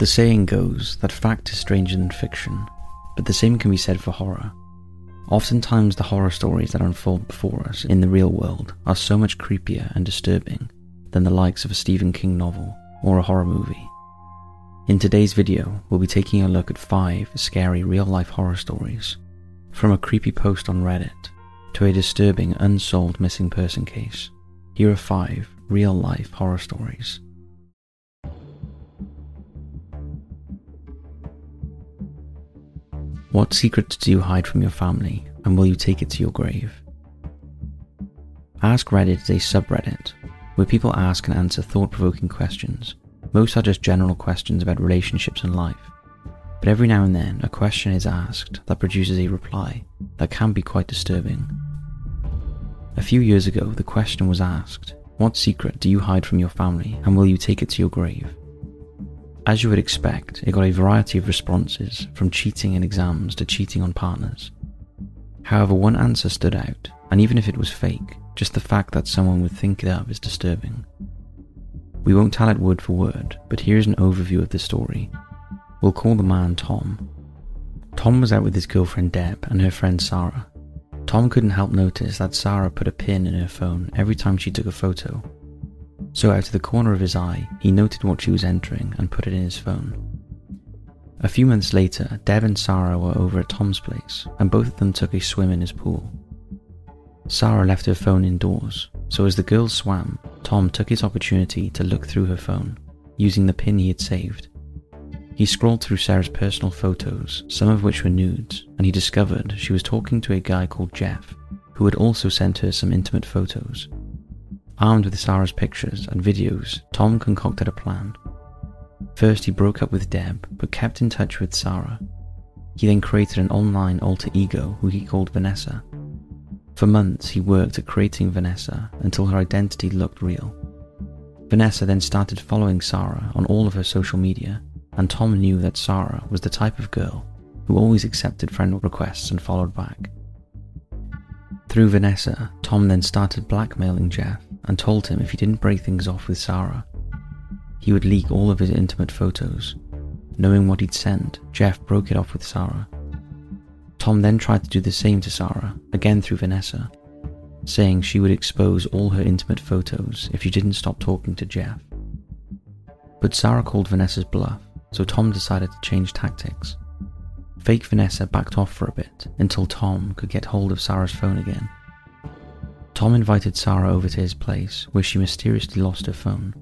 The saying goes that fact is stranger than fiction, but the same can be said for horror. Oftentimes, the horror stories that unfold before us in the real world are so much creepier and disturbing than the likes of a Stephen King novel or a horror movie. In today's video, we'll be taking a look at five scary real life horror stories, from a creepy post on Reddit to a disturbing unsolved missing person case. Here are five real life horror stories. What secrets do you hide from your family, and will you take it to your grave? Ask Reddit is a subreddit where people ask and answer thought provoking questions. Most are just general questions about relationships and life. But every now and then, a question is asked that produces a reply that can be quite disturbing. A few years ago, the question was asked What secret do you hide from your family, and will you take it to your grave? As you would expect, it got a variety of responses, from cheating in exams to cheating on partners. However, one answer stood out, and even if it was fake, just the fact that someone would think it up is disturbing. We won't tell it word for word, but here's an overview of the story. We'll call the man Tom. Tom was out with his girlfriend Deb and her friend Sarah. Tom couldn't help notice that Sarah put a pin in her phone every time she took a photo, so out of the corner of his eye, he noted what she was entering and put it in his phone. A few months later, Deb and Sarah were over at Tom's place, and both of them took a swim in his pool. Sarah left her phone indoors, so as the girls swam, Tom took his opportunity to look through her phone, using the pin he had saved. He scrolled through Sarah's personal photos, some of which were nudes, and he discovered she was talking to a guy called Jeff, who had also sent her some intimate photos. Armed with Sarah's pictures and videos, Tom concocted a plan. First, he broke up with Deb, but kept in touch with Sarah. He then created an online alter ego who he called Vanessa. For months, he worked at creating Vanessa until her identity looked real. Vanessa then started following Sarah on all of her social media, and Tom knew that Sarah was the type of girl who always accepted friend requests and followed back. Through Vanessa, Tom then started blackmailing Jeff and told him if he didn't break things off with Sarah, he would leak all of his intimate photos. Knowing what he'd sent, Jeff broke it off with Sarah. Tom then tried to do the same to Sarah, again through Vanessa, saying she would expose all her intimate photos if she didn't stop talking to Jeff. But Sarah called Vanessa's bluff, so Tom decided to change tactics. Fake Vanessa backed off for a bit until Tom could get hold of Sarah's phone again. Tom invited Sarah over to his place, where she mysteriously lost her phone.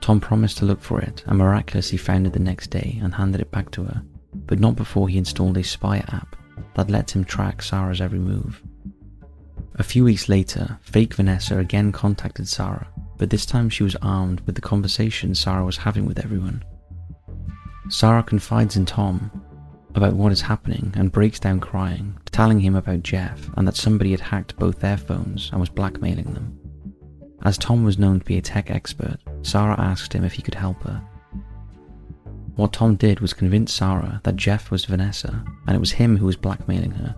Tom promised to look for it and miraculously found it the next day and handed it back to her, but not before he installed a spy app that lets him track Sarah's every move. A few weeks later, fake Vanessa again contacted Sarah, but this time she was armed with the conversation Sarah was having with everyone. Sarah confides in Tom about what is happening and breaks down crying, telling him about Jeff and that somebody had hacked both their phones and was blackmailing them. As Tom was known to be a tech expert, Sarah asked him if he could help her. What Tom did was convince Sarah that Jeff was Vanessa and it was him who was blackmailing her.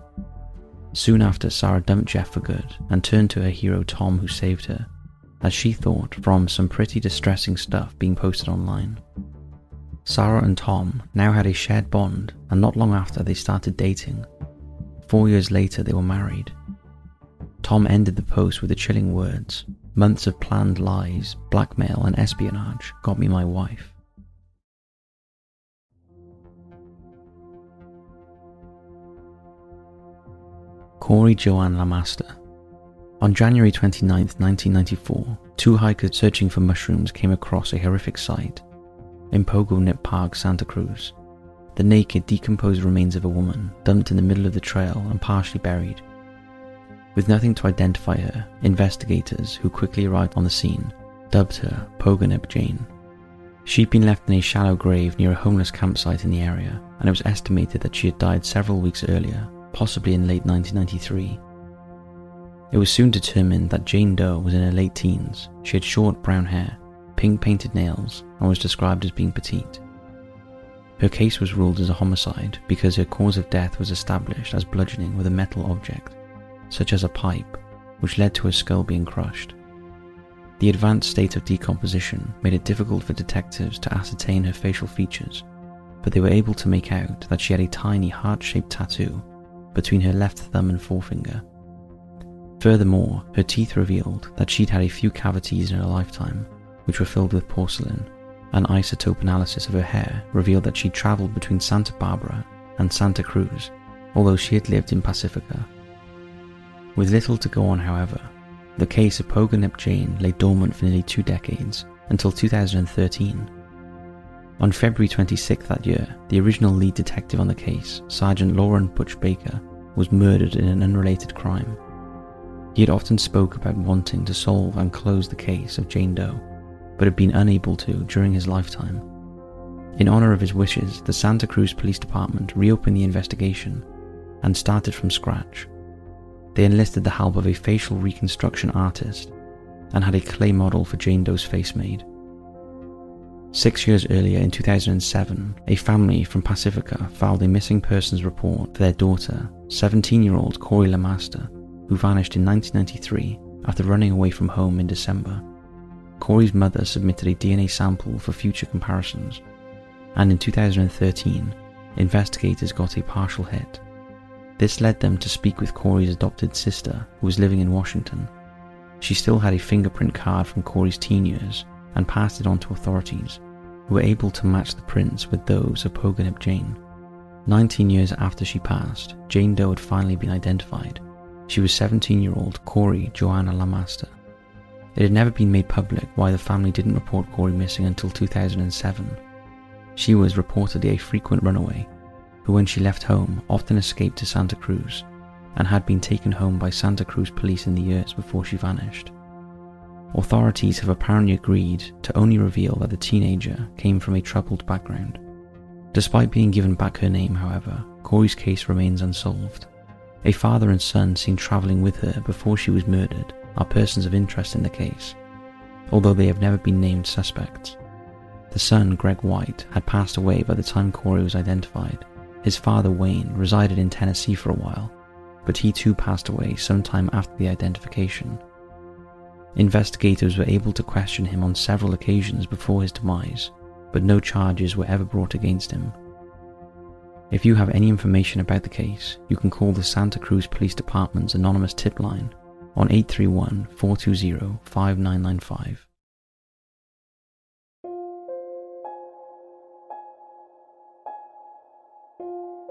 Soon after, Sarah dumped Jeff for good and turned to her hero Tom who saved her, as she thought from some pretty distressing stuff being posted online. Sarah and Tom now had a shared bond, and not long after they started dating. Four years later, they were married. Tom ended the post with the chilling words Months of planned lies, blackmail, and espionage got me my wife. Corey Joanne Lamaster. On January 29, 1994, two hikers searching for mushrooms came across a horrific sight in Pogonip Park, Santa Cruz. The naked, decomposed remains of a woman dumped in the middle of the trail and partially buried. With nothing to identify her, investigators who quickly arrived on the scene dubbed her Pogonip Jane. She'd been left in a shallow grave near a homeless campsite in the area, and it was estimated that she had died several weeks earlier, possibly in late 1993. It was soon determined that Jane Doe was in her late teens. She had short brown hair pink painted nails, and was described as being petite. Her case was ruled as a homicide because her cause of death was established as bludgeoning with a metal object, such as a pipe, which led to her skull being crushed. The advanced state of decomposition made it difficult for detectives to ascertain her facial features, but they were able to make out that she had a tiny heart shaped tattoo between her left thumb and forefinger. Furthermore, her teeth revealed that she'd had a few cavities in her lifetime, which were filled with porcelain. An isotope analysis of her hair revealed that she'd travelled between Santa Barbara and Santa Cruz, although she had lived in Pacifica. With little to go on, however, the case of Pogonip Jane lay dormant for nearly two decades until 2013. On February 26 that year, the original lead detective on the case, Sergeant Loran Butch Baker, was murdered in an unrelated crime. He had often spoke about wanting to solve and close the case of Jane Doe, but had been unable to during his lifetime. In honor of his wishes, the Santa Cruz Police Department reopened the investigation and started from scratch they enlisted the help of a facial reconstruction artist and had a clay model for Jane Doe's face made. Six years earlier, in 2007, a family from Pacifica filed a missing persons report for their daughter, 17 year old Corey LaMaster, who vanished in 1993 after running away from home in December. Corey's mother submitted a DNA sample for future comparisons, and in 2013, investigators got a partial hit. This led them to speak with Corey's adopted sister, who was living in Washington. She still had a fingerprint card from Corey's teen years and passed it on to authorities, who were able to match the prints with those of Pogonip Jane. 19 years after she passed, Jane Doe had finally been identified. She was 17 year old Corey Joanna LaMaster. It had never been made public why the family didn't report Corey missing until 2007. She was reportedly a frequent runaway who, when she left home, often escaped to Santa Cruz and had been taken home by Santa Cruz police in the years before she vanished. Authorities have apparently agreed to only reveal that the teenager came from a troubled background. Despite being given back her name, however, Corey's case remains unsolved. A father and son seen travelling with her before she was murdered are persons of interest in the case, although they have never been named suspects. The son, Greg White, had passed away by the time Corey was identified, his father, Wayne, resided in Tennessee for a while, but he too passed away sometime after the identification. Investigators were able to question him on several occasions before his demise, but no charges were ever brought against him. If you have any information about the case, you can call the Santa Cruz Police Department's anonymous tip line on 831 420 5995.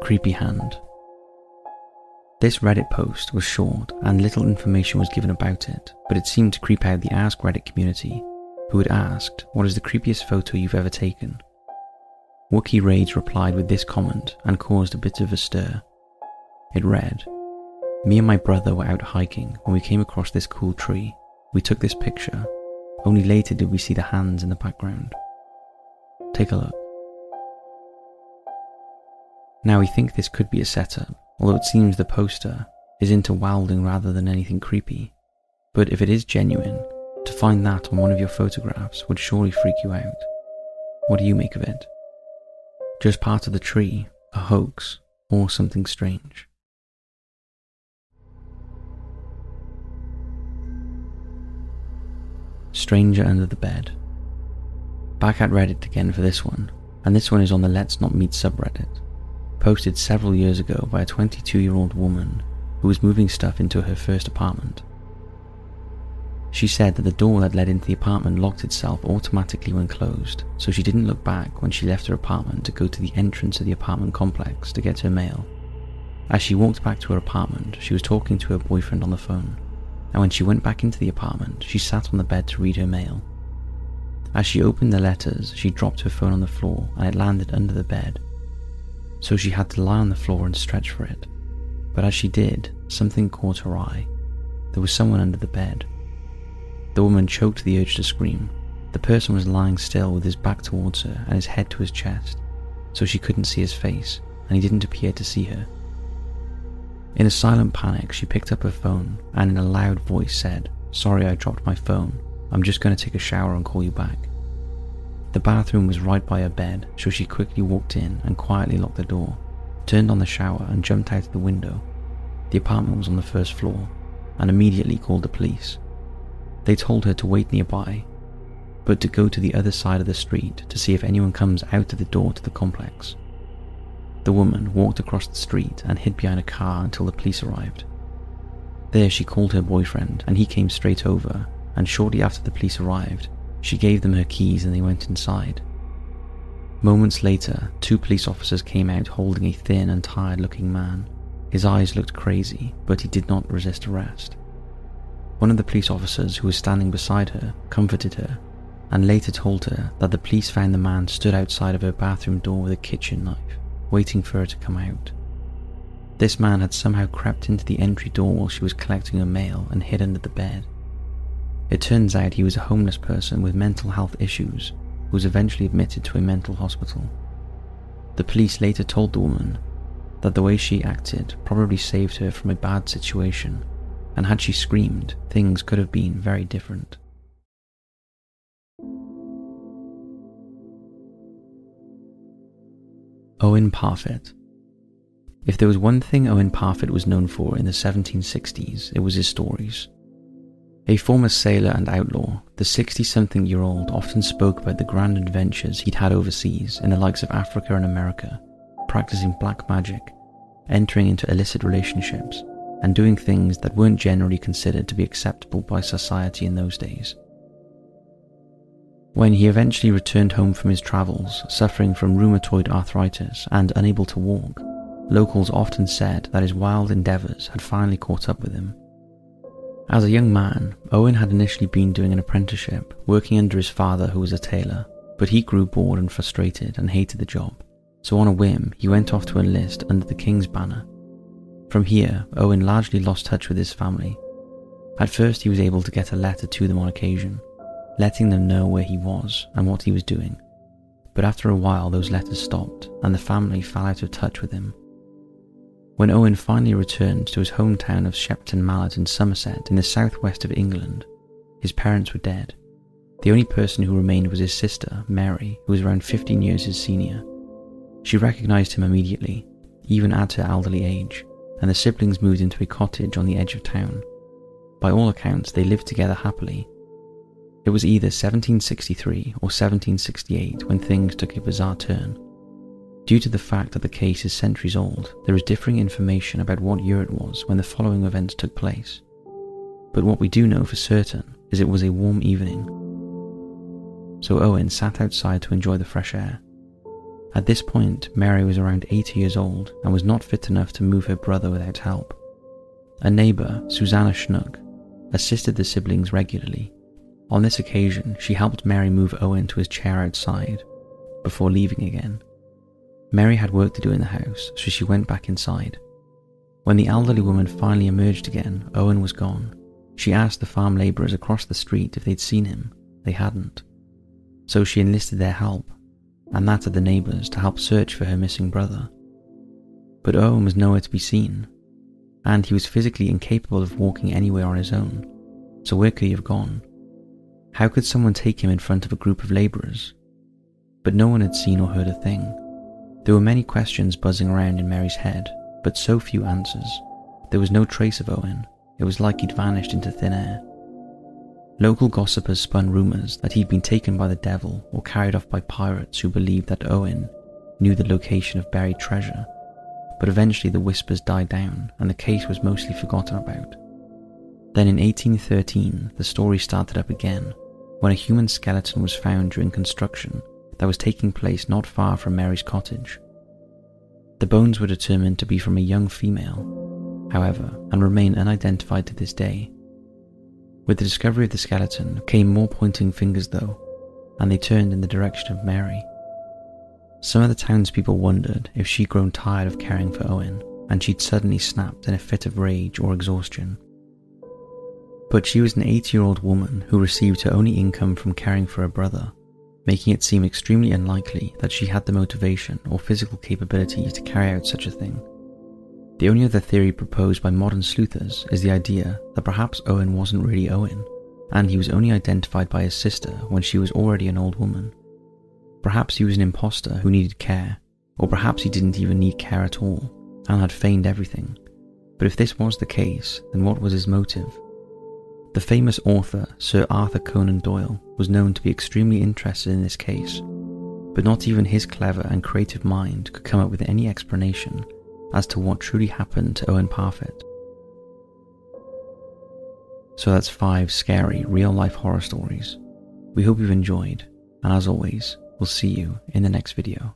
creepy hand. This Reddit post was short and little information was given about it, but it seemed to creep out the Ask Reddit community, who had asked, What is the creepiest photo you've ever taken? Wookie Rage replied with this comment and caused a bit of a stir. It read, Me and my brother were out hiking when we came across this cool tree. We took this picture, only later did we see the hands in the background. Take a look. Now we think this could be a setup, although it seems the poster is into wilding rather than anything creepy. But if it is genuine, to find that on one of your photographs would surely freak you out. What do you make of it? Just part of the tree, a hoax, or something strange? Stranger Under the Bed. Back at Reddit again for this one, and this one is on the Let's Not Meet subreddit posted several years ago by a 22 year old woman who was moving stuff into her first apartment. She said that the door that led into the apartment locked itself automatically when closed, so she didn't look back when she left her apartment to go to the entrance of the apartment complex to get her mail. As she walked back to her apartment, she was talking to her boyfriend on the phone, and when she went back into the apartment, she sat on the bed to read her mail. As she opened the letters, she dropped her phone on the floor and it landed under the bed, so she had to lie on the floor and stretch for it. But as she did, something caught her eye. There was someone under the bed. The woman choked the urge to scream. The person was lying still with his back towards her and his head to his chest, so she couldn't see his face, and he didn't appear to see her. In a silent panic, she picked up her phone and in a loud voice said, Sorry I dropped my phone. I'm just going to take a shower and call you back. The bathroom was right by her bed, so she quickly walked in and quietly locked the door, turned on the shower, and jumped out of the window. The apartment was on the first floor, and immediately called the police. They told her to wait nearby, but to go to the other side of the street to see if anyone comes out of the door to the complex. The woman walked across the street and hid behind a car until the police arrived. There she called her boyfriend and he came straight over and shortly after the police arrived, she gave them her keys and they went inside. Moments later, two police officers came out holding a thin and tired looking man. His eyes looked crazy, but he did not resist arrest. One of the police officers who was standing beside her comforted her and later told her that the police found the man stood outside of her bathroom door with a kitchen knife, waiting for her to come out. This man had somehow crept into the entry door while she was collecting her mail and hid under the bed. It turns out he was a homeless person with mental health issues who was eventually admitted to a mental hospital. The police later told the woman that the way she acted probably saved her from a bad situation, and had she screamed, things could have been very different. Owen Parfitt. If there was one thing Owen Parfitt was known for in the 1760s, it was his stories. A former sailor and outlaw, the 60 something year old often spoke about the grand adventures he'd had overseas in the likes of Africa and America, practicing black magic, entering into illicit relationships, and doing things that weren't generally considered to be acceptable by society in those days. When he eventually returned home from his travels, suffering from rheumatoid arthritis and unable to walk, locals often said that his wild endeavours had finally caught up with him as a young man, Owen had initially been doing an apprenticeship, working under his father who was a tailor, but he grew bored and frustrated and hated the job. So on a whim, he went off to enlist under the King's banner. From here, Owen largely lost touch with his family. At first, he was able to get a letter to them on occasion, letting them know where he was and what he was doing. But after a while, those letters stopped, and the family fell out of touch with him when Owen finally returned to his hometown of Shepton Mallet in Somerset in the southwest of England, his parents were dead. The only person who remained was his sister, Mary, who was around 15 years his senior. She recognized him immediately, even at her elderly age, and the siblings moved into a cottage on the edge of town. By all accounts, they lived together happily. It was either 1763 or 1768 when things took a bizarre turn. Due to the fact that the case is centuries old, there is differing information about what year it was when the following events took place. But what we do know for certain is it was a warm evening. So Owen sat outside to enjoy the fresh air. At this point, Mary was around 80 years old and was not fit enough to move her brother without help. A neighbour, Susanna Snook, assisted the siblings regularly. On this occasion, she helped Mary move Owen to his chair outside before leaving again. Mary had work to do in the house, so she went back inside. When the elderly woman finally emerged again, Owen was gone. She asked the farm labourers across the street if they'd seen him. They hadn't. So she enlisted their help, and that of the neighbours, to help search for her missing brother. But Owen was nowhere to be seen, and he was physically incapable of walking anywhere on his own. So where could he have gone? How could someone take him in front of a group of labourers? But no one had seen or heard a thing. There were many questions buzzing around in Mary's head, but so few answers. There was no trace of Owen. It was like he'd vanished into thin air. Local gossipers spun rumours that he'd been taken by the devil or carried off by pirates who believed that Owen knew the location of buried treasure, but eventually the whispers died down and the case was mostly forgotten about. Then in 1813, the story started up again when a human skeleton was found during construction that was taking place not far from Mary's cottage. The bones were determined to be from a young female, however, and remain unidentified to this day. With the discovery of the skeleton came more pointing fingers, though, and they turned in the direction of Mary. Some of the townspeople wondered if she'd grown tired of caring for Owen and she'd suddenly snapped in a fit of rage or exhaustion. But she was an 80 year old woman who received her only income from caring for her brother making it seem extremely unlikely that she had the motivation or physical capability to carry out such a thing. The only other theory proposed by modern sleuthers is the idea that perhaps Owen wasn't really Owen, and he was only identified by his sister when she was already an old woman. Perhaps he was an impostor who needed care, or perhaps he didn't even need care at all and had feigned everything. But if this was the case, then what was his motive? The famous author Sir Arthur Conan Doyle was known to be extremely interested in this case, but not even his clever and creative mind could come up with any explanation as to what truly happened to Owen Parfitt. So that's five scary real life horror stories. We hope you've enjoyed, and as always, we'll see you in the next video.